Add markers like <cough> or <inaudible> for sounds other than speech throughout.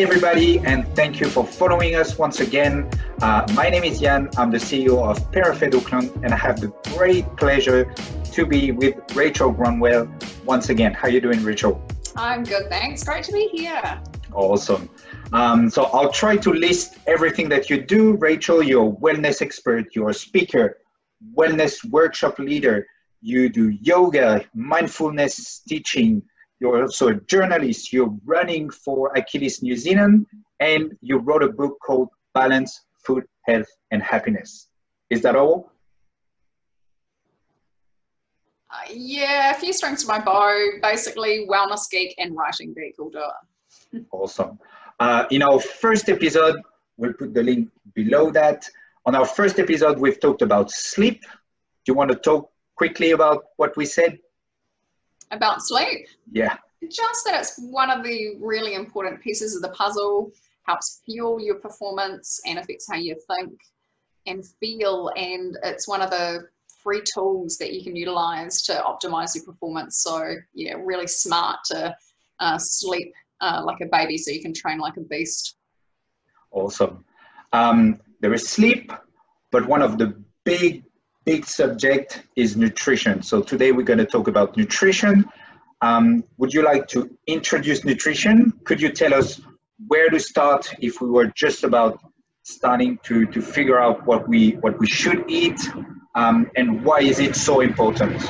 everybody, and thank you for following us once again. Uh, my name is Jan. I'm the CEO of Parafed Auckland, and I have the great pleasure to be with Rachel Grunwell once again. How are you doing, Rachel? I'm good, thanks. Great to be here. Awesome. Um, so I'll try to list everything that you do. Rachel, you're a wellness expert, you're a speaker, wellness workshop leader, you do yoga, mindfulness teaching, you're also a journalist, you're running for Achilles New Zealand, and you wrote a book called Balance, Food, Health, and Happiness. Is that all? Uh, yeah, a few strings to my bow. Basically, wellness geek and writing geek will do it. <laughs> awesome. Uh, in our first episode, we'll put the link below that. On our first episode, we've talked about sleep. Do you want to talk quickly about what we said? About sleep? Yeah. Just that it's one of the really important pieces of the puzzle, helps fuel your performance and affects how you think and feel. And it's one of the free tools that you can utilize to optimize your performance. So, yeah, really smart to uh, sleep uh, like a baby so you can train like a beast. Awesome. Um, there is sleep, but one of the big, big subject is nutrition. So today we're going to talk about nutrition. Um, would you like to introduce nutrition? Could you tell us where to start if we were just about starting to, to figure out what we what we should eat um, and why is it so important?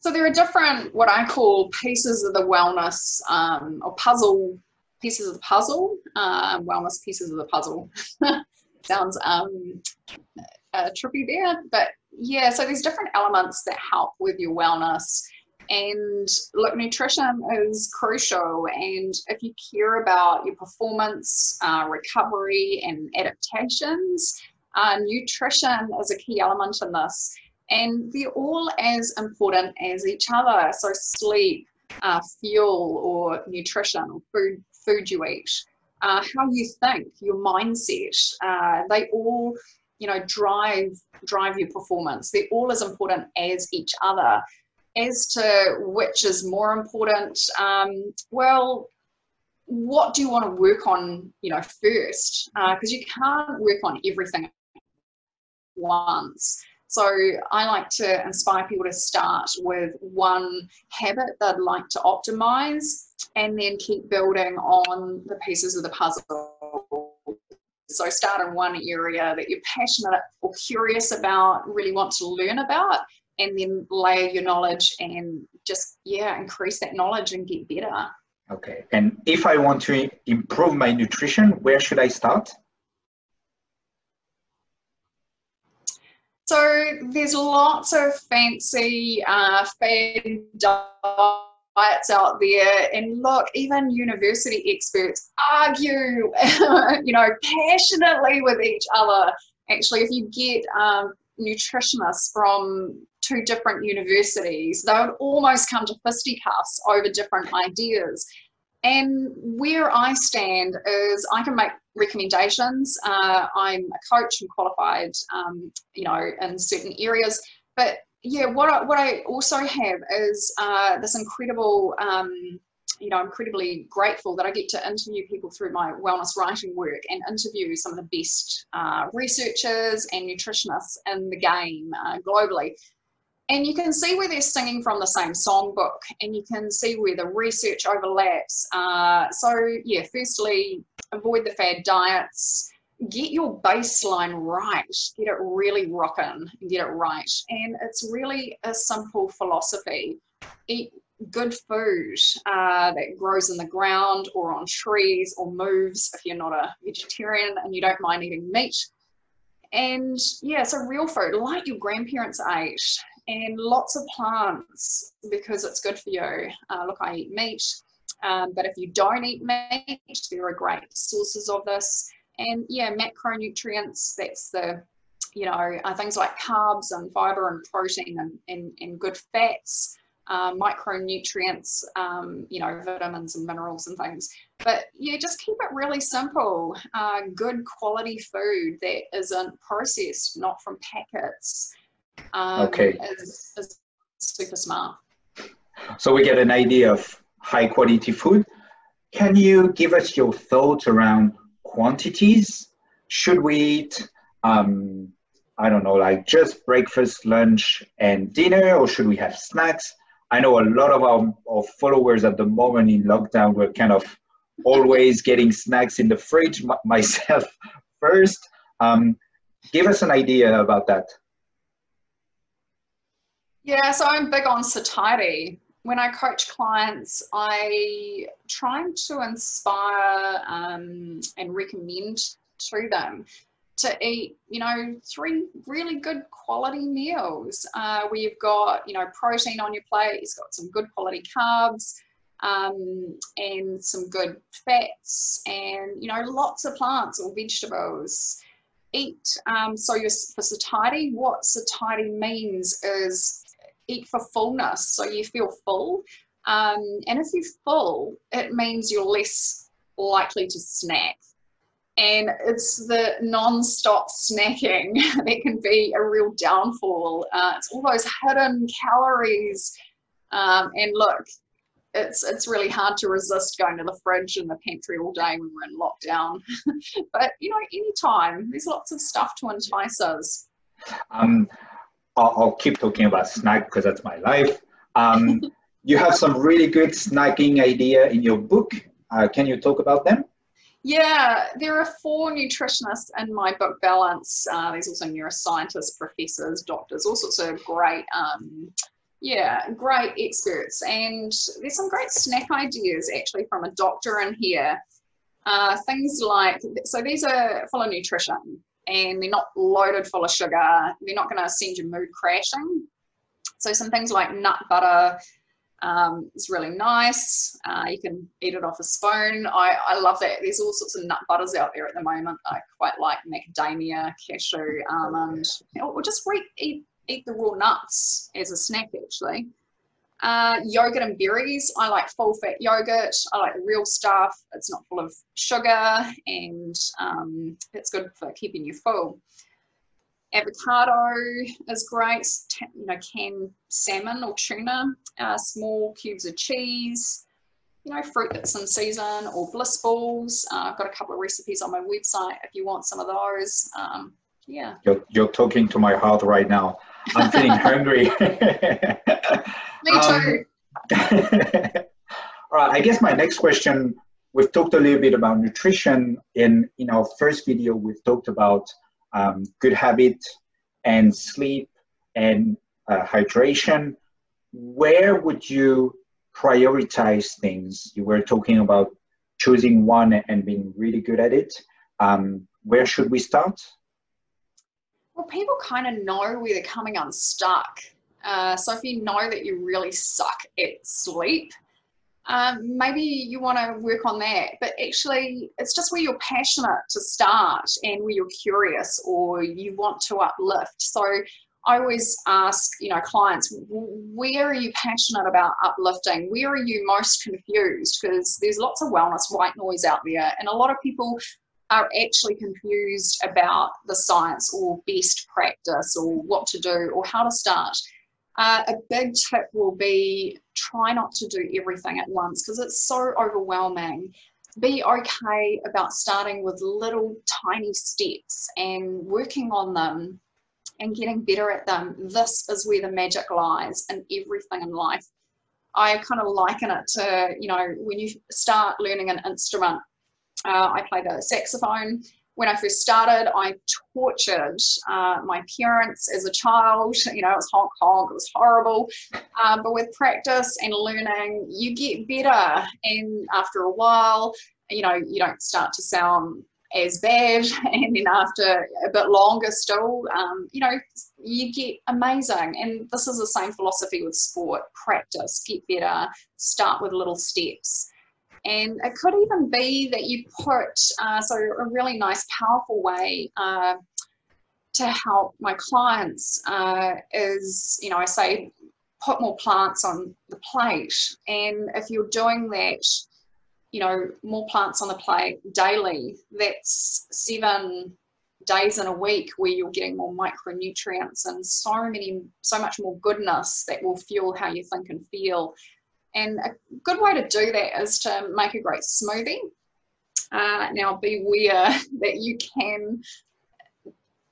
So there are different, what I call pieces of the wellness um, or puzzle pieces of the puzzle, uh, wellness pieces of the puzzle. <laughs> Sounds um, uh, trippy there, but yeah. So there's different elements that help with your wellness, and look, nutrition is crucial. And if you care about your performance, uh, recovery, and adaptations, uh, nutrition is a key element in this and they're all as important as each other. So sleep, uh, fuel, or nutrition, or food, food you eat, uh, how you think, your mindset, uh, they all, you know, drive drive your performance. They're all as important as each other. As to which is more important, um, well, what do you want to work on, you know, first? Because uh, you can't work on everything once. So I like to inspire people to start with one habit they'd like to optimize and then keep building on the pieces of the puzzle. So start in one area that you're passionate or curious about, really want to learn about, and then layer your knowledge and just, yeah, increase that knowledge and get better. Okay. And if I want to improve my nutrition, where should I start? So there's lots of fancy uh, fad diets out there, and look, even university experts argue, <laughs> you know, passionately with each other. Actually, if you get um, nutritionists from two different universities, they would almost come to fisticuffs over different ideas. And where I stand is I can make recommendations. Uh, I'm a coach and qualified, um, you know, in certain areas. But yeah, what I, what I also have is uh, this incredible, um, you know, I'm incredibly grateful that I get to interview people through my wellness writing work and interview some of the best uh, researchers and nutritionists in the game uh, globally. And you can see where they're singing from the same songbook and you can see where the research overlaps. Uh, so yeah firstly avoid the fad diets get your baseline right get it really rocking get it right and it's really a simple philosophy eat good food uh, that grows in the ground or on trees or moves if you're not a vegetarian and you don't mind eating meat and yeah, so real food, like your grandparents ate, and lots of plants because it's good for you. Uh, look, I eat meat, um, but if you don't eat meat, there are great sources of this. And yeah, macronutrients, that's the, you know, uh, things like carbs and fiber and protein and, and, and good fats. Uh, micronutrients, um, you know, vitamins and minerals and things. But yeah, just keep it really simple. Uh, good quality food that isn't processed, not from packets um, okay. Is, is super smart. So we get an idea of high quality food, can you give us your thoughts around quantities? Should we eat, um, I don't know, like just breakfast, lunch, and dinner, or should we have snacks? I know a lot of our, our followers at the moment in lockdown were kind of always getting snacks in the fridge, myself <laughs> first. Um, give us an idea about that. Yeah, so I'm big on satiety. When I coach clients, I try to inspire um, and recommend to them to eat, you know, three really good quality meals uh, where you've got, you know, protein on your plate, it's got some good quality carbs, um, and some good fats, and you know, lots of plants or vegetables. Eat. Um, so for satiety, what satiety means is eat for fullness, so you feel full. Um, and if you're full, it means you're less likely to snack and it's the non-stop snacking <laughs> that can be a real downfall. Uh, it's all those hidden calories, um, and look, it's it's really hard to resist going to the fridge and the pantry all day when we're in lockdown. <laughs> but you know, anytime there's lots of stuff to entice us. Um, I'll, I'll keep talking about snack because that's my life. Um, you have some really good snacking idea in your book. Uh, can you talk about them? Yeah, there are four nutritionists in my book, Balance. Uh, there's also neuroscientists, professors, doctors, all sorts of great, um, yeah, great experts. And there's some great snack ideas actually from a doctor in here. Uh, things like, so these are full of nutrition and they're not loaded full of sugar. They're not going to send your mood crashing. So some things like nut butter, um, it's really nice. Uh, you can eat it off a spoon. I, I love that. There's all sorts of nut butters out there at the moment. I quite like macadamia, cashew, almond, or just eat, eat the raw nuts as a snack actually. Uh, yogurt and berries. I like full fat yogurt. I like the real stuff. It's not full of sugar and um, it's good for keeping you full. Avocado is great, you know, canned salmon or tuna, uh, small cubes of cheese, you know, fruit that's in season or bliss balls. Uh, I've got a couple of recipes on my website if you want some of those. Um, yeah. You're, you're talking to my heart right now. I'm feeling <laughs> hungry. Me too. <laughs> Um, <laughs> all right, I guess my next question, we've talked a little bit about nutrition. In, in our first video, we've talked about um, good habit and sleep and uh, hydration, where would you prioritize things? You were talking about choosing one and being really good at it. Um, where should we start? Well, people kind of know where they're coming unstuck. Uh, so if you know that you really suck at sleep, um, maybe you want to work on that. But actually, it's just where you're passionate to start and where you're curious or you want to uplift. So I always ask, you know, clients, where are you passionate about uplifting? Where are you most confused? Because there's lots of wellness white noise out there, and a lot of people are actually confused about the science or best practice or what to do or how to start. Uh, a big tip will be try not to do everything at once because it's so overwhelming. Be okay about starting with little tiny steps and working on them and getting better at them. This is where the magic lies in everything in life. I kind of liken it to, you know, when you start learning an instrument. Uh, I play the saxophone when I first started, I tortured uh, my parents as a child. <laughs> You know, it was honk honk, it was horrible. Um, but with practice and learning, you get better. And after a while, you know, you don't start to sound as bad. <laughs> And then after a bit longer still, um, you know, you get amazing. And this is the same philosophy with sport practice, get better, start with little steps. And it could even be that you put, uh, so a really nice, powerful way uh, to help my clients uh, is, you know, I say put more plants on the plate. And if you're doing that, you know, more plants on the plate daily, that's seven days in a week where you're getting more micronutrients and so many, so much more goodness that will fuel how you think and feel And a good way to do that is to make a great smoothie. Uh, now, beware <laughs> that you can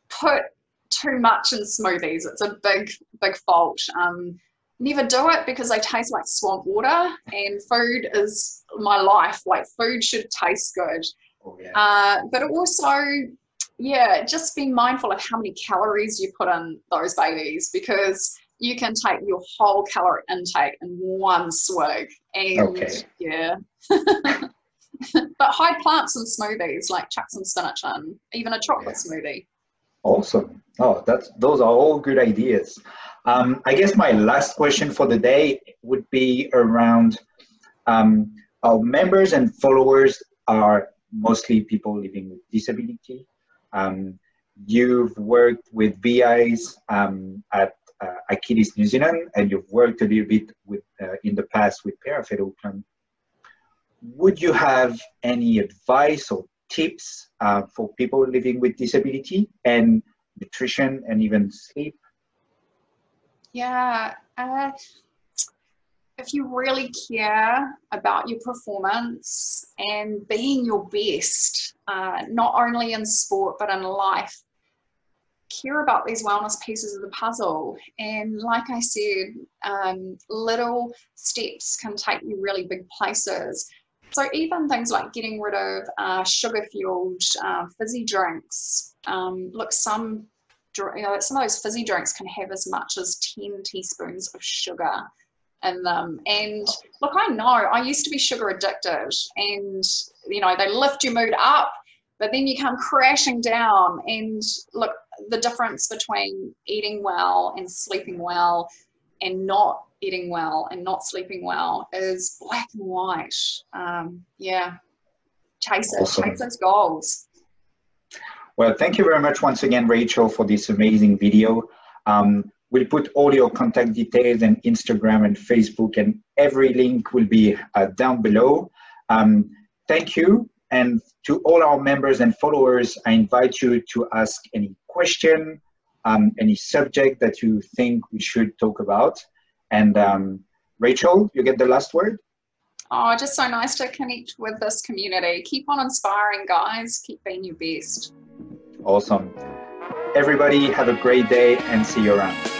put too much in smoothies. It's a big, big fault. Um, never do it because they taste like swamp water, and food is my life. Like, food should taste good. Oh, yeah. uh, but also, yeah, just be mindful of how many calories you put in those babies because you can take your whole calorie intake in one swig. And okay. yeah. <laughs> but hide plants and smoothies, like chuck some spinach in, even a chocolate yeah. smoothie. Awesome. Oh, that's those are all good ideas. Um, I guess my last question for the day would be around um, our members and followers are mostly people living with disability. Um, you've worked with VIs um, at uh, Achilles New Zealand, and you've worked a little bit with uh, in the past with Parafed Auckland. Would you have any advice or tips uh, for people living with disability and nutrition and even sleep? Yeah, uh, if you really care about your performance and being your best, uh, not only in sport but in life, care about these wellness pieces of the puzzle. And like I said, um, little steps can take you really big places. So even things like getting rid of uh, sugar-fueled uh, fizzy drinks. Um, look, some you know, some of those fizzy drinks can have as much as 10 teaspoons of sugar in them. And look, I know I used to be sugar addicted, and you know, they lift your mood up, but then you come crashing down. And look, the difference between eating well and sleeping well and not eating well and not sleeping well is black and white. Um, yeah, chase it, awesome. chase those goals. Well, thank you very much once again, Rachel, for this amazing video. Um, we'll put all your contact details and Instagram and Facebook and every link will be uh, down below. Um, thank you. And to all our members and followers, I invite you to ask any question, um, any subject that you think we should talk about. And um, Rachel, you get the last word. Oh, just so nice to connect with this community. Keep on inspiring, guys. Keep being your best. Awesome. Everybody, have a great day and see you around.